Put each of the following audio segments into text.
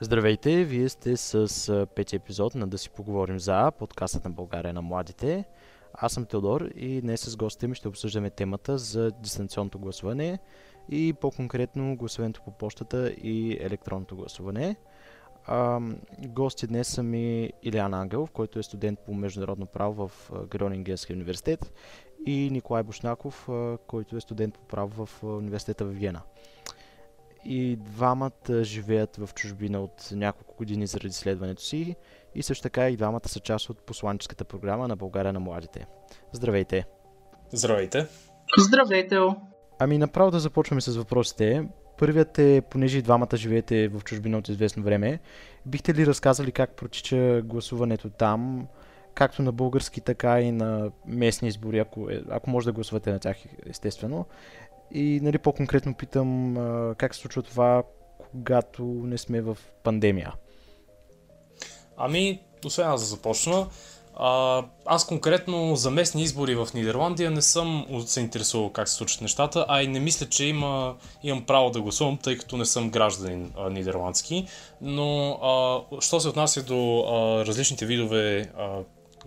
Здравейте, вие сте с пети епизод на Да си поговорим за подкастът на България на младите. Аз съм Теодор и днес с гостите ми ще обсъждаме темата за дистанционното гласуване и по-конкретно гласуването по почтата и електронното гласуване. А, гости днес са ми Илян Ангелов, който е студент по международно право в Гронингенския университет и Николай Бушнаков, който е студент по право в университета в Виена и двамата живеят в чужбина от няколко години заради следването си и също така и двамата са част от посланческата програма на България на младите. Здравейте! Здравейте! Здравейте! Ами направо да започваме с въпросите. Първият е, понеже и двамата живеете в чужбина от известно време, бихте ли разказали как протича гласуването там, както на български, така и на местни избори, ако, е, ако може да гласувате на тях, естествено. И нали, по-конкретно питам а, как се случва това, когато не сме в пандемия. Ами, освен аз да започна, а, аз конкретно за местни избори в Нидерландия не съм се интересувал как се случват нещата, а и не мисля, че има, имам право да гласувам, тъй като не съм гражданин а, нидерландски. Но, а, що се отнася до а, различните видове а,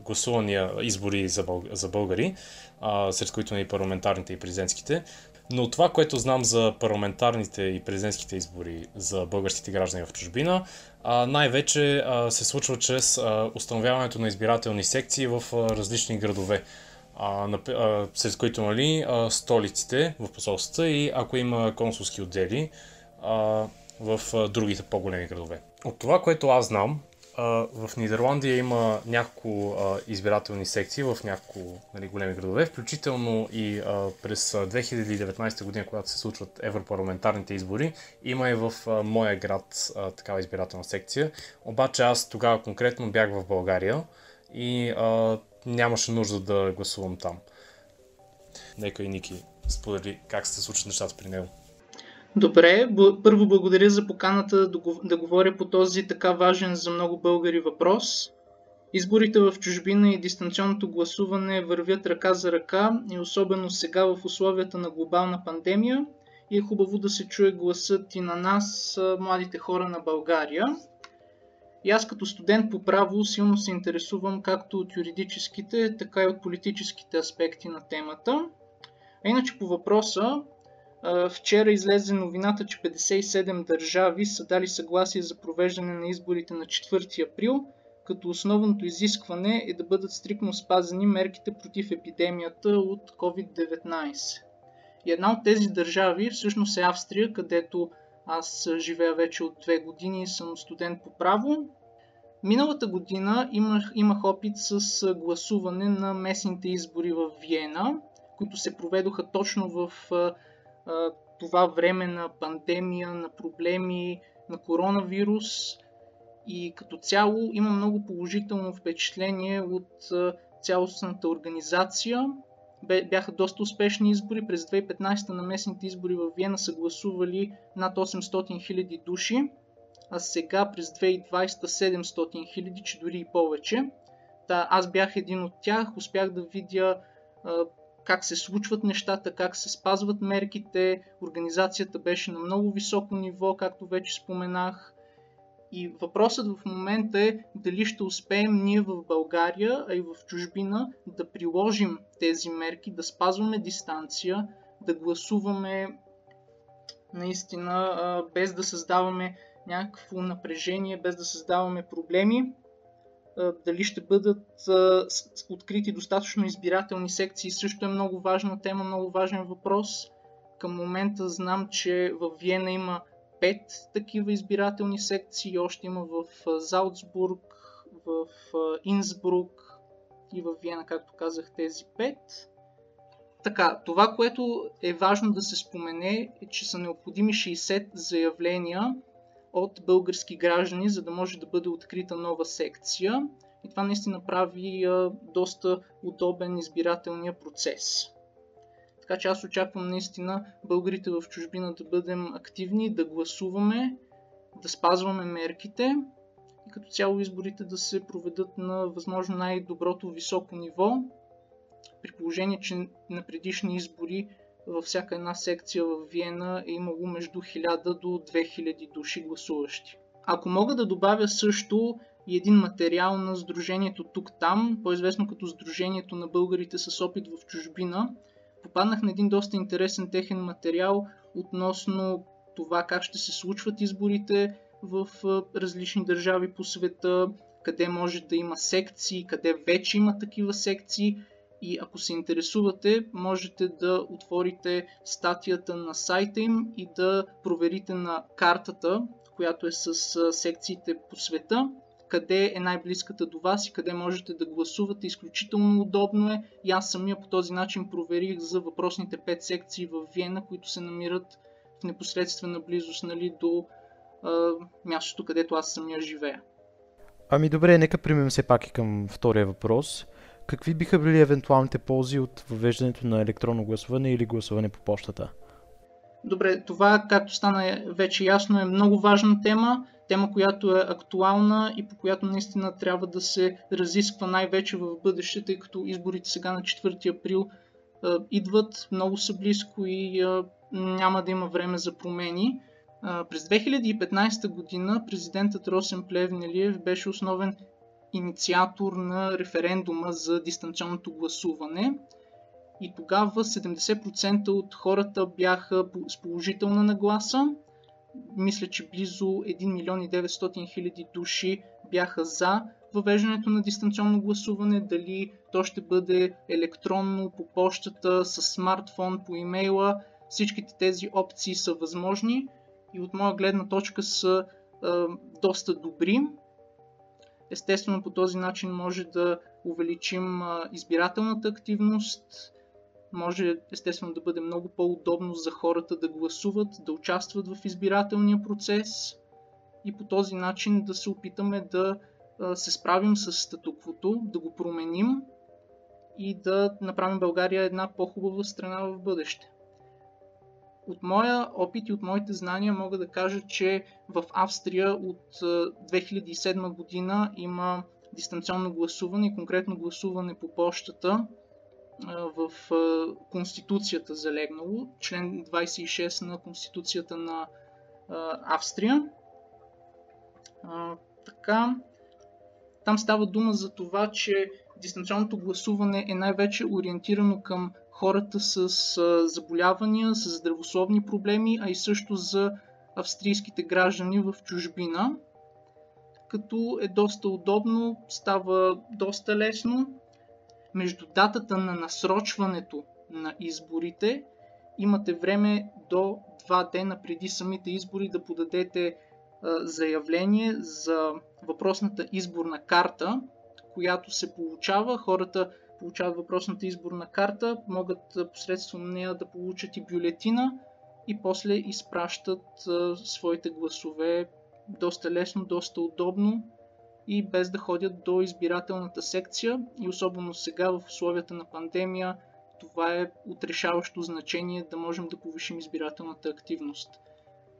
гласувания избори за, бълг... за българи, а, сред които и парламентарните и президентските, но това, което знам за парламентарните и президентските избори за българските граждани в чужбина, най-вече се случва чрез установяването на избирателни секции в различни градове. сред които нали, столиците в посолствата и ако има консулски отдели в другите по-големи градове. От това, което аз знам, в Нидерландия има няколко избирателни секции в няколко нали, големи градове, включително и през 2019 година, когато се случват европарламентарните избори, има и в моя град такава избирателна секция. Обаче аз тогава конкретно бях в България и нямаше нужда да гласувам там. Нека и Ники сподели как се случват нещата при него. Добре, първо благодаря за поканата да говоря по този така важен за много българи въпрос. Изборите в чужбина и дистанционното гласуване вървят ръка за ръка и особено сега в условията на глобална пандемия и е хубаво да се чуе гласът и на нас, младите хора на България. И аз като студент по право силно се интересувам както от юридическите, така и от политическите аспекти на темата. А иначе по въпроса, Вчера излезе новината, че 57 държави са дали съгласие за провеждане на изборите на 4 април, като основното изискване е да бъдат стрикно спазени мерките против епидемията от COVID-19. И една от тези държави всъщност е Австрия, където аз живея вече от две години и съм студент по право. Миналата година имах, имах опит с гласуване на местните избори в Виена, които се проведоха точно в това време на пандемия, на проблеми, на коронавирус и като цяло има много положително впечатление от цялостната организация. Бяха доста успешни избори. През 2015 на местните избори в Виена са гласували над 800 000 души, а сега през 2020 700 000, че дори и повече. Та, аз бях един от тях, успях да видя как се случват нещата, как се спазват мерките. Организацията беше на много високо ниво, както вече споменах. И въпросът в момента е дали ще успеем ние в България, а и в чужбина да приложим тези мерки, да спазваме дистанция, да гласуваме наистина без да създаваме някакво напрежение, без да създаваме проблеми дали ще бъдат открити достатъчно избирателни секции, също е много важна тема, много важен въпрос. Към момента знам, че в Виена има 5 такива избирателни секции, още има в Залцбург, в Инсбрук и в Виена, както казах, тези 5. Така, това, което е важно да се спомене, е, че са необходими 60 заявления от български граждани, за да може да бъде открита нова секция. И това наистина прави доста удобен избирателния процес. Така че аз очаквам наистина българите в чужбина да бъдем активни, да гласуваме, да спазваме мерките и като цяло изборите да се проведат на възможно най-доброто високо ниво, при положение, че на предишни избори във всяка една секция в Виена е имало между 1000 до 2000 души гласуващи. Ако мога да добавя също и един материал на Сдружението тук-там, по-известно като Сдружението на българите с опит в чужбина, попаднах на един доста интересен техен материал относно това как ще се случват изборите в различни държави по света, къде може да има секции, къде вече има такива секции. И ако се интересувате, можете да отворите статията на сайта им и да проверите на картата, която е с секциите по света, къде е най-близката до вас и къде можете да гласувате. Изключително удобно е. И аз самия по този начин проверих за въпросните 5 секции в Виена, които се намират в непосредствена близост нали, до а, мястото, където аз самия живея. Ами добре, нека примем все пак и към втория въпрос. Какви биха били евентуалните ползи от въвеждането на електронно гласуване или гласуване по почтата? Добре, това, както стана вече ясно, е много важна тема. Тема, която е актуална и по която наистина трябва да се разисква най-вече в бъдеще, тъй като изборите сега на 4 април е, идват, много са близко и е, няма да има време за промени. През 2015 година президентът Росен Плевнелиев беше основен инициатор на референдума за дистанционното гласуване. И тогава 70% от хората бяха с положителна нагласа. Мисля, че близо 1 милион и 900 хиляди души бяха за въвеждането на дистанционно гласуване, дали то ще бъде електронно, по почтата, с смартфон, по имейла. Всичките тези опции са възможни и от моя гледна точка са доста добри. Естествено по този начин може да увеличим избирателната активност, може естествено да бъде много по-удобно за хората да гласуват, да участват в избирателния процес и по този начин да се опитаме да се справим с статуквото, да го променим и да направим България една по-хубава страна в бъдеще. От моя опит и от моите знания мога да кажа, че в Австрия от 2007 година има дистанционно гласуване и конкретно гласуване по почтата в Конституцията залегнало, член 26 на Конституцията на Австрия. Така, там става дума за това, че дистанционното гласуване е най-вече ориентирано към хората с заболявания, с здравословни проблеми, а и също за австрийските граждани в чужбина. Като е доста удобно, става доста лесно. Между датата на насрочването на изборите имате време до два дена преди самите избори да подадете заявление за въпросната изборна карта, която се получава. Хората получават въпросната изборна карта, могат посредством нея да получат и бюлетина и после изпращат своите гласове доста лесно, доста удобно и без да ходят до избирателната секция. И особено сега в условията на пандемия това е отрешаващо значение да можем да повишим избирателната активност.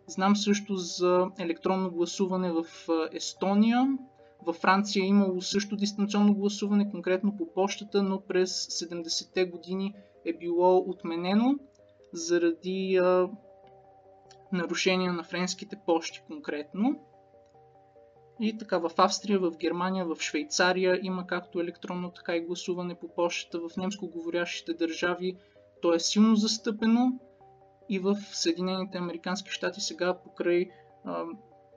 Знам също за електронно гласуване в Естония, във Франция е имало също дистанционно гласуване, конкретно по почтата, но през 70-те години е било отменено заради а, нарушения на френските почти конкретно. И така в Австрия, в Германия, в Швейцария има както електронно, така и гласуване по почтата. В немско говорящите държави то е силно застъпено и в Съединените Американски щати сега покрай а,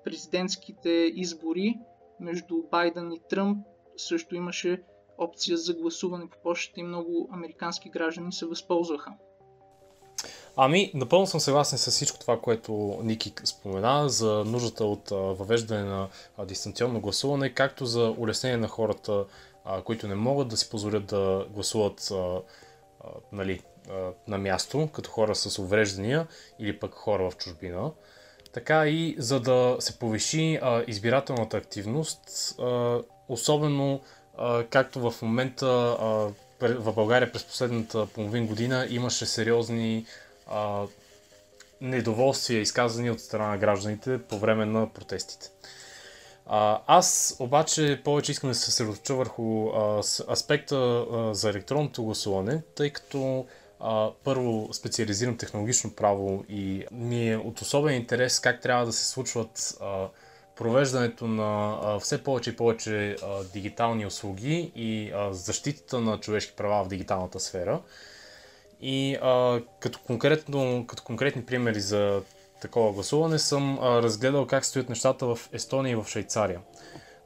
президентските избори между Байден и Тръмп също имаше опция за гласуване по почтата и много американски граждани се възползваха. Ами, напълно съм съгласен с всичко това, което Ники спомена за нуждата от въвеждане на дистанционно гласуване, както за улеснение на хората, които не могат да си позволят да гласуват нали, на място, като хора с увреждания или пък хора в чужбина така и за да се повиши а, избирателната активност, а, особено а, както в момента в България през последната половин година имаше сериозни а, недоволствия, изказани от страна на гражданите по време на протестите. А, аз обаче повече искам да се съсредоточа върху а, аспекта а, за електронното гласуване, тъй като първо специализирам технологично право и ми е от особен интерес как трябва да се случват провеждането на все повече и повече дигитални услуги и а, защитата на човешки права в дигиталната сфера. И а, като, конкретно, като конкретни примери за такова гласуване съм а, разгледал как стоят нещата в Естония и в Швейцария.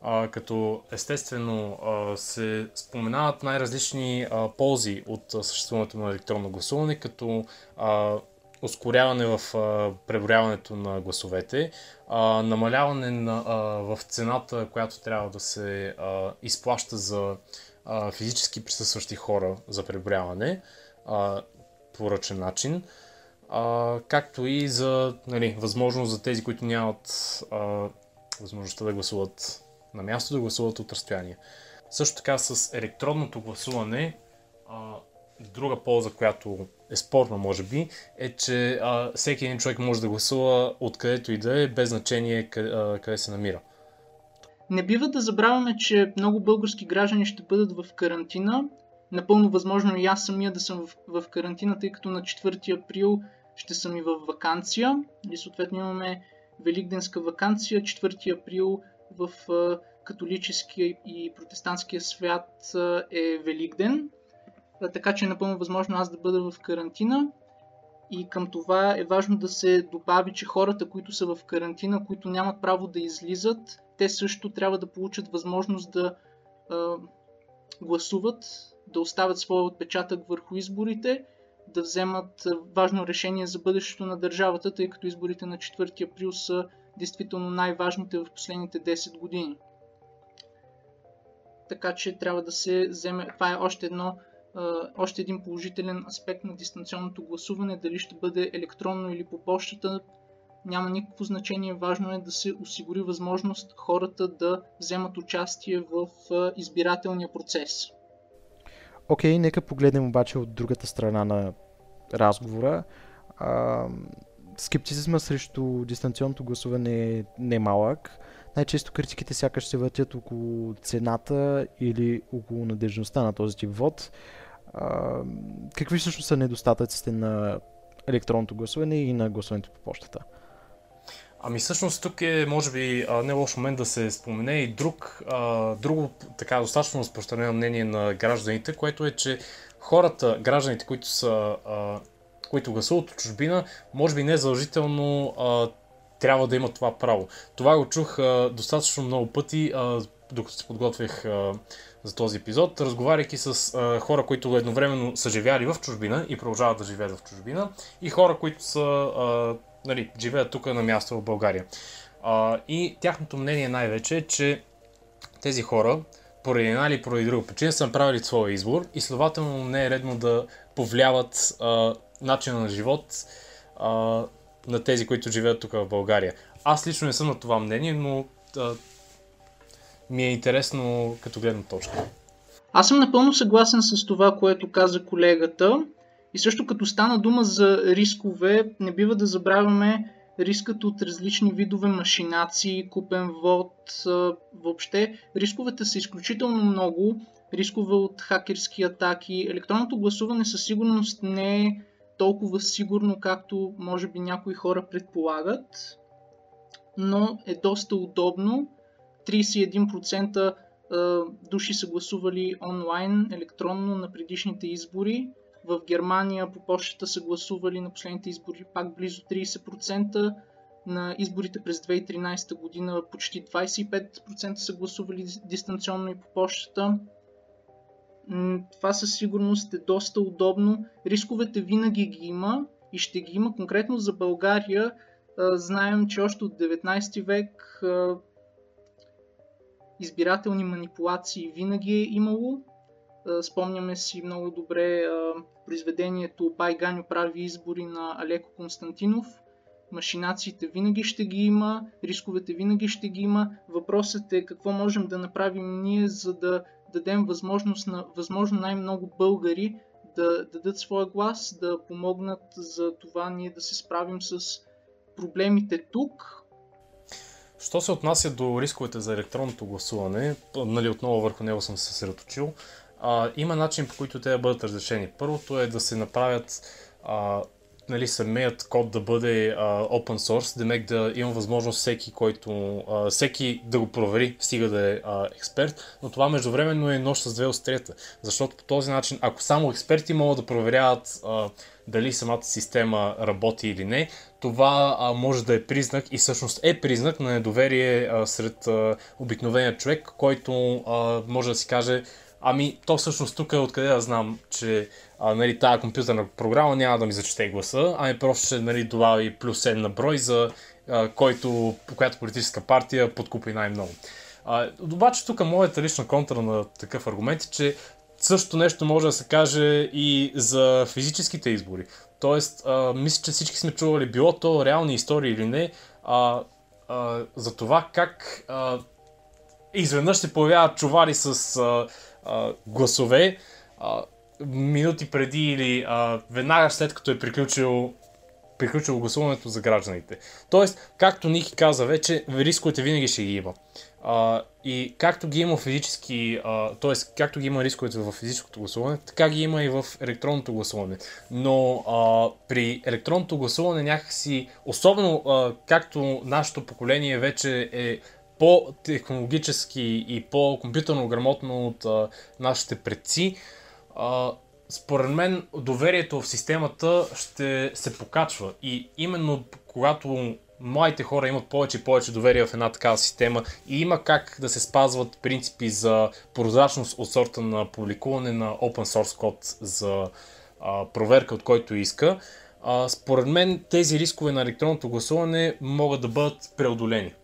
А, като естествено а, се споменават най-различни а, ползи от съществуването на електронно гласуване, като а, ускоряване в а, преброяването на гласовете, а, намаляване на, а, в цената, която трябва да се а, изплаща за а, физически присъстващи хора за преброяване а, по ръчен начин, а, както и за нали, възможност за тези, които нямат а, възможността да гласуват на място, да гласуват от разстояние. Също така с електронното гласуване, а, друга полза, която е спорна, може би, е, че а, всеки един човек може да гласува откъдето и да е, без значение къде, а, къде се намира. Не бива да забравяме, че много български граждани ще бъдат в карантина. Напълно възможно и аз самия да съм в, в карантина, тъй като на 4 април ще съм и в вакансия. И съответно имаме Великденска вакансия. 4 април в католическия и протестантския свят е Великден. Така че е напълно възможно аз да бъда в карантина. И към това е важно да се добави, че хората, които са в карантина, които нямат право да излизат, те също трябва да получат възможност да а, гласуват, да оставят своя отпечатък върху изборите, да вземат важно решение за бъдещето на държавата, тъй като изборите на 4 април са действително най-важните в последните 10 години. Така че трябва да се вземе. Това е още едно още един положителен аспект на дистанционното гласуване, дали ще бъде електронно или по почтата, няма никакво значение. Важно е да се осигури възможност хората да вземат участие в избирателния процес. Окей, okay, нека погледнем обаче от другата страна на разговора. Скептицизма срещу дистанционното гласуване е немалък. Най-често критиките сякаш се въртят около цената или около надежността на този тип вод. А, какви всъщност са недостатъците на електронното гласуване и на гласуването по почтата? Ами всъщност тук е, може би, не лош момент да се спомене и друг, а, друго така достатъчно разпространено мнение на гражданите, което е, че хората, гражданите, които са а, които гласуват от чужбина, може би не задължително а, трябва да имат това право. Това го чух а, достатъчно много пъти, а, докато се подготвях а, за този епизод, разговаряйки с а, хора, които едновременно са живяли в чужбина и продължават да живеят в чужбина, и хора, които са, а, нали, живеят тук на място в България. А, и тяхното мнение най-вече е, че тези хора, поради една или поради друга причина, са направили своя избор и следователно не е редно да повлияват а, начина на живот а, на тези, които живеят тук в България. Аз лично не съм на това мнение, но а, ми е интересно като гледна точка. Аз съм напълно съгласен с това, което каза колегата. И също като стана дума за рискове, не бива да забравяме рискът от различни видове машинации, купен вод, въобще рисковете са изключително много. Рискове от хакерски атаки. Електронното гласуване със сигурност не е толкова сигурно, както може би някои хора предполагат, но е доста удобно. 31% души са гласували онлайн, електронно на предишните избори. В Германия по почтата са гласували на последните избори пак близо 30%. На изборите през 2013 година почти 25% са гласували дистанционно и по почтата това със сигурност е доста удобно. Рисковете винаги ги има и ще ги има. Конкретно за България знаем, че още от 19 век избирателни манипулации винаги е имало. Спомняме си много добре произведението Бай Ганю прави избори на Алеко Константинов. Машинациите винаги ще ги има, рисковете винаги ще ги има. Въпросът е какво можем да направим ние, за да дадем възможност на възможно най-много българи да дадат своя глас, да помогнат за това ние да се справим с проблемите тук. Що се отнася до рисковете за електронното гласуване, нали, отново върху него съм се съсредоточил, има начин по които те да бъдат разрешени. Първото е да се направят а, нали, самият код да бъде а, open source, демек да има възможност всеки, който, а, всеки да го провери, стига да е а, експерт, но това междувременно е нощ с две острията, защото по този начин, ако само експерти могат да проверяват а, дали самата система работи или не, това а, може да е признак и всъщност е признак на недоверие а, сред а, обикновения човек, който а, може да си каже, ами то всъщност тук е откъде да знам, че а, нали, тази компютърна програма няма да ми зачете гласа, ами просто ще нали, добави плюс 7 на брой за а, който, която политическа партия подкупи най-много. А, обаче тук моята лична контра на такъв аргумент е, че също нещо може да се каже и за физическите избори. Тоест, а, мисля, че всички сме чували, било то реални истории или не, а, а, за това как а, изведнъж се появяват чувари с а, а, гласове а, минути преди или а, веднага след като е приключил приключило гласуването за гражданите. Тоест, както Ники каза вече, рисковете винаги ще ги има. А, и както ги има физически, т.е. както ги има рисковете в физическото гласуване, така ги има и в електронното гласуване. Но а, при електронното гласуване някакси, особено а, както нашето поколение вече е по-технологически и по-компютърно грамотно от а, нашите предци, според мен доверието в системата ще се покачва. И именно когато младите хора имат повече и повече доверие в една такава система и има как да се спазват принципи за прозрачност от сорта на публикуване на open source код за а, проверка от който иска, а, според мен тези рискове на електронното гласуване могат да бъдат преодолени.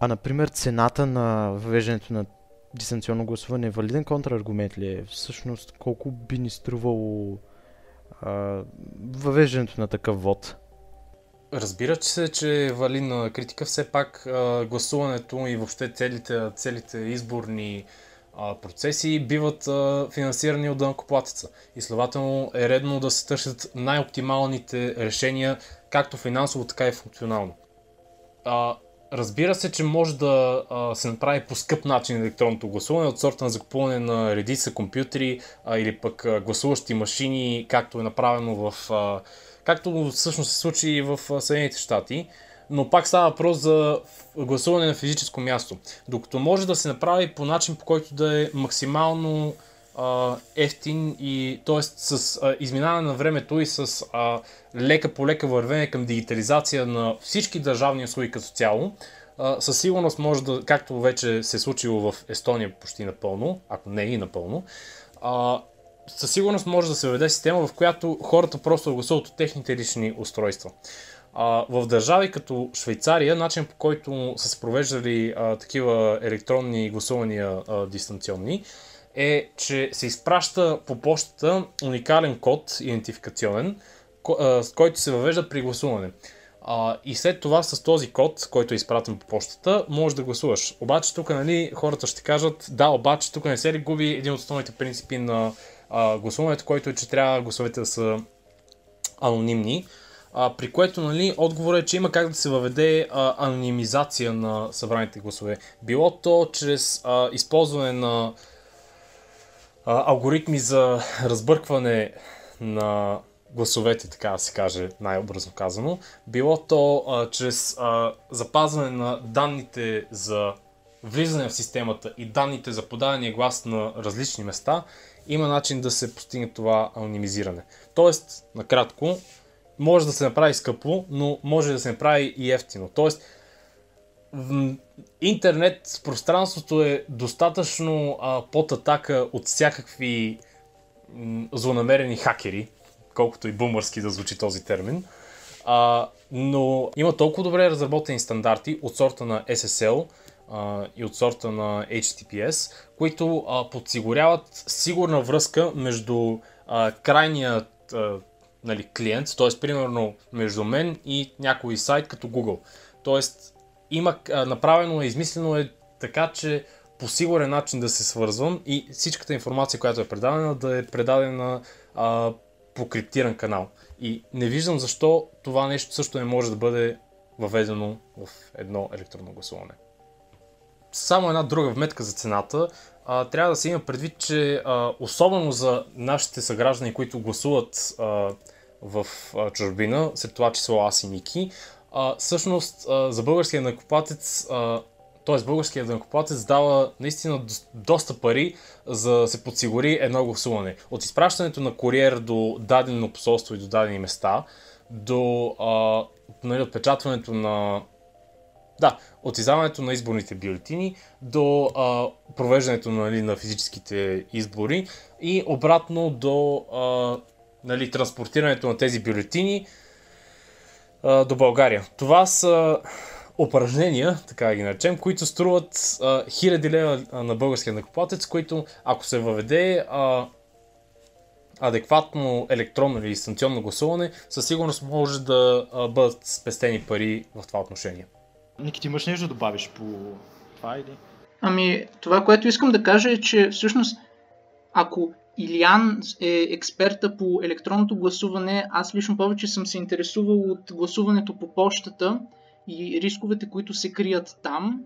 А, например, цената на въвеждането на дистанционно гласуване валиден контраргумент ли е? Всъщност, колко би ни струвало а, въвеждането на такъв вод? Разбира се, че е валидна критика. Все пак а, гласуването и въобще целите, целите изборни а, процеси биват а, финансирани от дънкоплатеца. И следователно е редно да се търсят най-оптималните решения, както финансово, така и функционално. А, Разбира се, че може да а, се направи по скъп начин електронното гласуване, от сорта на закупуване на редица компютри а, или пък а, гласуващи машини, както е направено в... А, както всъщност се случи и в Съединените щати, но пак става въпрос за гласуване на физическо място. Докато може да се направи по начин, по който да е максимално а, ефтин и т.е. с а, изминаване на времето и с а, лека по лека вървене към дигитализация на всички държавни услуги като цяло, а, със сигурност може да, както вече се е случило в Естония почти напълно, ако не и напълно, а, със сигурност може да се въведе система, в която хората просто гласуват от техните лични устройства. А, в държави като Швейцария, начин по който са се провеждали а, такива електронни гласувания а, дистанционни, е, че се изпраща по почтата уникален код, идентификационен, с който се въвежда при гласуване. И след това с този код, който е изпратен по почтата, можеш да гласуваш. Обаче тук нали, хората ще кажат, да, обаче тук не се ли губи един от основните принципи на гласуването, който е, че трябва гласовете да са анонимни. При което нали, отговорът е, че има как да се въведе а, анонимизация на събраните гласове. Било то чрез а, използване на алгоритми за разбъркване на гласовете, така да се каже, най-образно казано. Било то а, чрез а, запазване на данните за влизане в системата и данните за подаване глас на различни места, има начин да се постигне това анонимизиране. Тоест, накратко, може да се направи скъпо, но може да се направи и ефтино. Тоест, интернет пространството е достатъчно а, под атака от всякакви м, злонамерени хакери, колкото и бумърски да звучи този термин. А, но има толкова добре разработени стандарти от сорта на SSL а, и от сорта на HTTPS, които а, подсигуряват сигурна връзка между а, крайният а, нали, клиент, т.е. примерно между мен и някой сайт като Google. Тоест, има, направено е, измислено е така, че по сигурен начин да се свързвам и всичката информация, която е предадена, да е предадена а, по криптиран канал. И не виждам защо това нещо също не може да бъде въведено в едно електронно гласуване. Само една друга вметка за цената. А, трябва да се има предвид, че а, особено за нашите съграждани, които гласуват а, в а, чужбина, след това число аз и Ники. А, всъщност а, за българския накопатец, т.е. българският накопатец дава наистина доста пари за да се подсигури едно гласуване. От изпращането на куриер до дадено посолство и до дадени места, до а, нали, отпечатването на да, от издаването на изборните бюлетини до а, провеждането нали, на физическите избори и обратно до а, нали, транспортирането на тези бюлетини а, до България. Това са упражнения, така да ги наречем, които струват а, хиляди лева на българския накоплатец, които ако се въведе а, адекватно електронно или дистанционно гласуване, със сигурност може да а, бъдат спестени пари в това отношение. Ники, ти имаш нещо да добавиш по това или? Ами, това, което искам да кажа е, че всъщност, ако Илиан е експерта по електронното гласуване, аз лично повече съм се интересувал от гласуването по почтата и рисковете, които се крият там.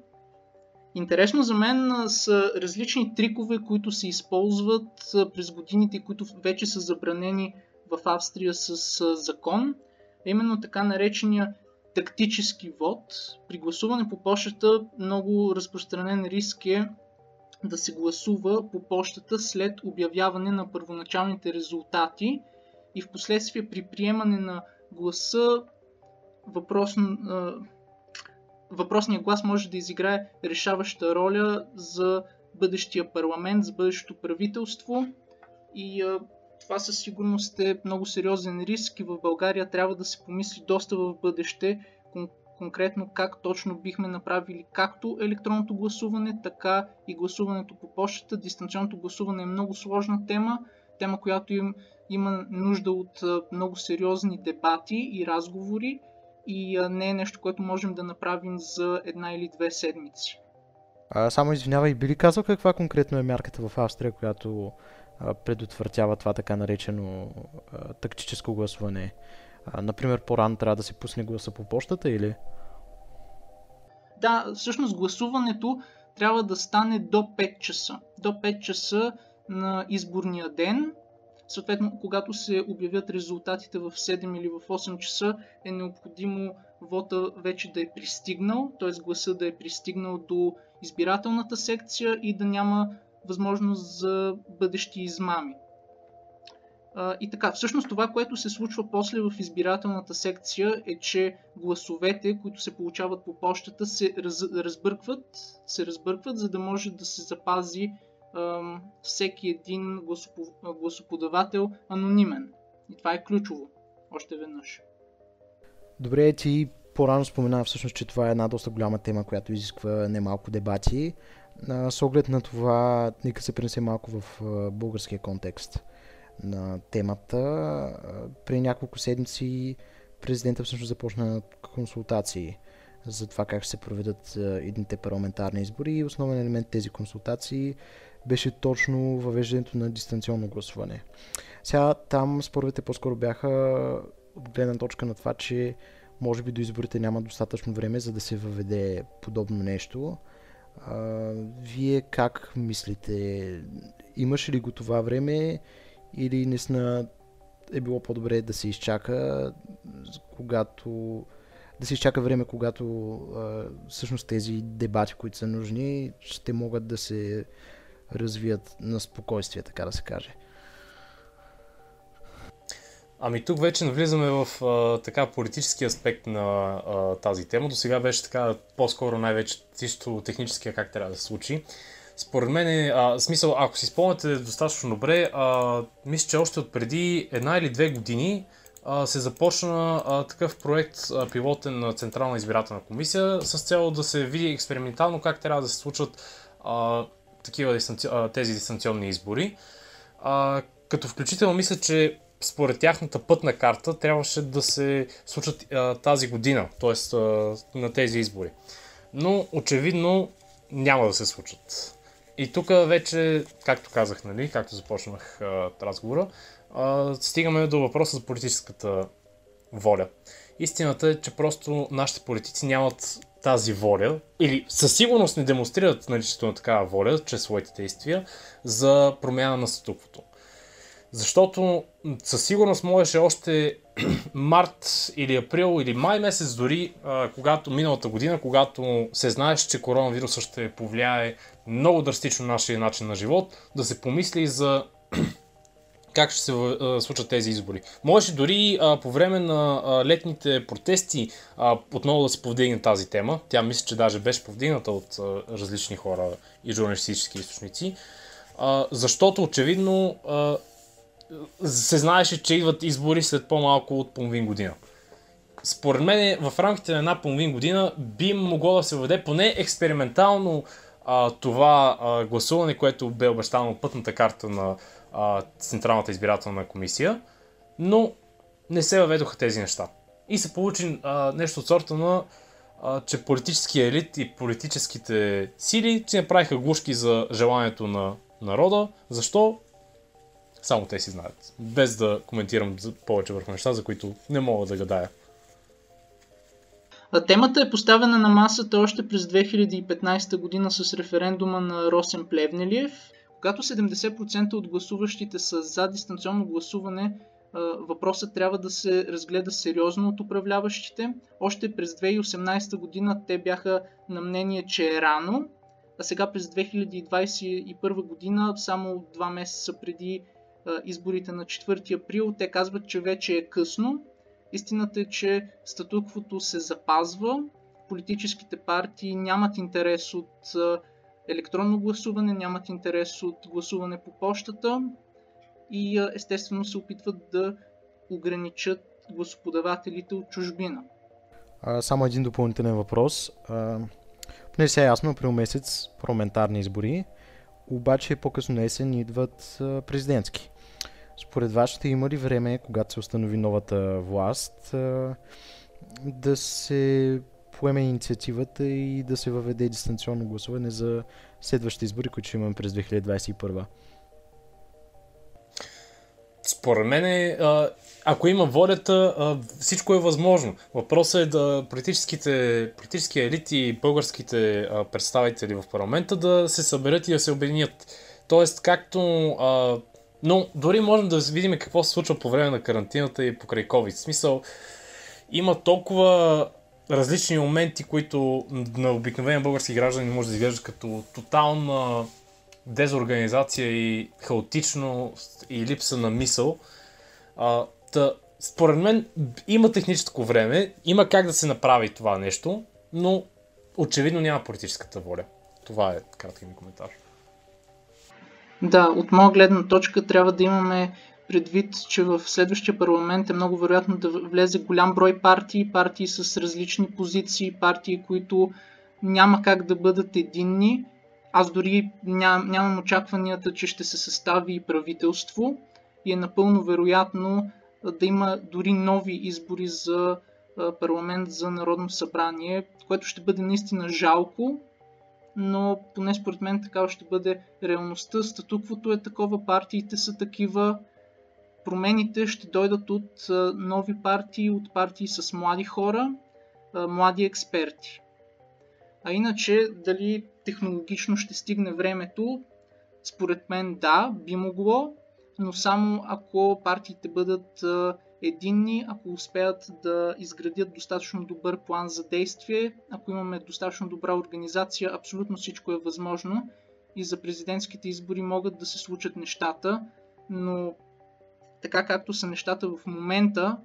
Интересно за мен са различни трикове, които се използват през годините, които вече са забранени в Австрия с закон. Именно така наречения тактически вод. При гласуване по почтата много разпространен риск е да се гласува по почтата след обявяване на първоначалните резултати и в последствие при приемане на гласа въпрос, въпросният глас може да изиграе решаваща роля за бъдещия парламент, за бъдещето правителство. И това със сигурност е много сериозен риск и в България трябва да се помисли доста в бъдеще конкретно как точно бихме направили както електронното гласуване, така и гласуването по почтата. Дистанционното гласуване е много сложна тема, тема, която им, има нужда от много сериозни дебати и разговори и не е нещо, което можем да направим за една или две седмици. А, само извинявай, би ли казал каква конкретно е мярката в Австрия, която предотвратява това така наречено тактическо гласуване. Например, по-рано трябва да се пусне гласа по почтата или? Да, всъщност гласуването трябва да стане до 5 часа. До 5 часа на изборния ден. Съответно, когато се обявят резултатите в 7 или в 8 часа, е необходимо вота вече да е пристигнал, т.е. гласа да е пристигнал до избирателната секция и да няма възможност за бъдещи измами. И така, всъщност това, което се случва после в избирателната секция е, че гласовете, които се получават по почтата, се раз, разбъркват, се разбъркват, за да може да се запази ам, всеки един гласопо, гласоподавател анонимен. И това е ключово. Още веднъж. Добре, ти по-рано спомена всъщност, че това е една доста голяма тема, която изисква немалко дебати с оглед на това, нека се пренесе малко в българския контекст на темата. При няколко седмици президента всъщност започна консултации за това как ще се проведат едните парламентарни избори и основен елемент тези консултации беше точно въвеждането на дистанционно гласуване. Сега там споровете по-скоро бяха от гледна точка на това, че може би до изборите няма достатъчно време за да се въведе подобно нещо. А, вие как мислите? Имаше ли го това време или наистина е било по-добре да се изчака, когато да се изчака време, когато а, всъщност тези дебати, които са нужни, ще могат да се развият на спокойствие, така да се каже. Ами тук вече навлизаме в а, така политически аспект на а, тази тема. До сега беше така по-скоро най-вече чисто техническия как трябва да се случи. Според мен, а, смисъл, ако си спомняте достатъчно добре, а, мисля, че още от преди една или две години а, се започна а, такъв проект а, пилотен на Централна избирателна комисия с цел да се види експериментално как трябва да се случват а, такива дистанци... а, тези дистанционни избори. А, като включително мисля, че според тяхната пътна карта трябваше да се случат а, тази година, т.е. на тези избори. Но очевидно няма да се случат. И тук вече, както казах, нали, както започнах а, разговора, а, стигаме до въпроса за политическата воля. Истината е, че просто нашите политици нямат тази воля, или със сигурност не демонстрират наличието на такава воля, чрез своите действия, за промяна на статуквото. Защото със сигурност можеше още март или април или май месец дори, когато миналата година, когато се знаеш, че коронавирусът ще повлияе много драстично нашия начин на живот, да се помисли за как ще се случат тези избори. Можеше дори по време на летните протести отново да се повдигне тази тема. Тя мисля, че даже беше повдигната от различни хора и журналистически източници. Защото очевидно се знаеше, че идват избори след по-малко от половин година. Според мен в рамките на една половин година би могло да се въведе поне експериментално а, това а, гласуване, което бе обещано от пътната карта на а, Централната избирателна комисия, но не се въведоха тези неща. И се получи а, нещо от сорта на а, че политическия елит и политическите сили си направиха глушки за желанието на народа. Защо? Само те си знаят. Без да коментирам повече върху неща, за които не мога да гадая. Темата е поставена на масата още през 2015 година с референдума на Росен Плевнелиев. Когато 70% от гласуващите са за дистанционно гласуване, въпросът трябва да се разгледа сериозно от управляващите. Още през 2018 година те бяха на мнение, че е рано, а сега през 2021 година, само два месеца преди изборите на 4 април, те казват, че вече е късно. Истината е, че статуквото се запазва, политическите партии нямат интерес от електронно гласуване, нямат интерес от гласуване по почтата и естествено се опитват да ограничат гласоподавателите от чужбина. Само един допълнителен въпрос. А, поне сега е ясно, април месец парламентарни избори, обаче по-късно на есен идват президентски. Според вас ще има ли време, когато се установи новата власт, да се поеме инициативата и да се въведе дистанционно гласуване за следващите избори, които ще имаме през 2021? Според мен, ако има волята, всичко е възможно. Въпросът е да политическите, политически елити и българските представители в парламента да се съберат и да се обединят. Тоест, както но дори можем да видим какво се случва по време на карантината и покрай COVID. В смисъл, има толкова различни моменти, които на обикновен български граждани може да изглеждат като тотална дезорганизация и хаотично и липса на мисъл. А, та, според мен има техническо време, има как да се направи това нещо, но очевидно няма политическата воля. Това е краткият ми коментар. Да, от моя гледна точка трябва да имаме предвид, че в следващия парламент е много вероятно да влезе голям брой партии, партии с различни позиции, партии, които няма как да бъдат единни. Аз дори ням, нямам очакванията, че ще се състави и правителство и е напълно вероятно да има дори нови избори за парламент за Народно събрание, което ще бъде наистина жалко, но поне според мен такава ще бъде реалността. Статуквото е такова, партиите са такива. Промените ще дойдат от нови партии, от партии с млади хора, млади експерти. А иначе, дали технологично ще стигне времето, според мен да, би могло, но само ако партиите бъдат единни, ако успеят да изградят достатъчно добър план за действие, ако имаме достатъчно добра организация, абсолютно всичко е възможно и за президентските избори могат да се случат нещата, но така както са нещата в момента,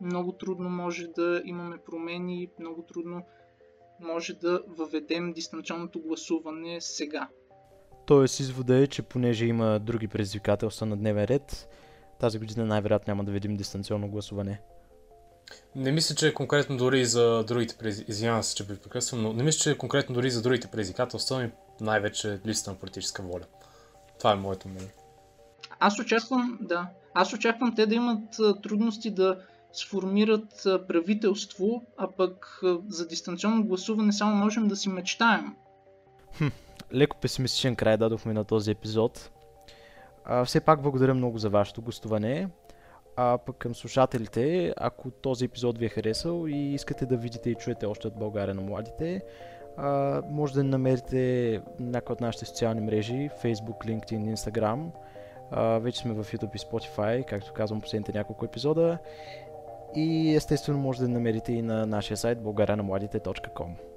много трудно може да имаме промени, много трудно може да въведем дистанционното гласуване сега. Тоест извода е, че понеже има други предизвикателства на дневен ред, тази година най-вероятно няма да видим дистанционно гласуване. Не мисля, че е конкретно дори за другите предизвикателства, извинявам се, че ви прекъсвам, но не мисля, че е конкретно дори за другите предизвикателства, ми най-вече листа на политическа воля. Това е моето мнение. Аз очаквам, да, аз очаквам те да имат трудности да сформират правителство, а пък за дистанционно гласуване само можем да си мечтаем. Хм, леко песимистичен край дадохме на този епизод. А, все пак благодаря много за вашето гостуване. А пък към слушателите, ако този епизод ви е харесал и искате да видите и чуете още от България на младите, а, може да намерите някои от нашите социални мрежи Facebook, LinkedIn, Instagram А, вече сме в YouTube и Spotify, както казвам последните няколко епизода. И естествено може да намерите и на нашия сайт българанамладите.com.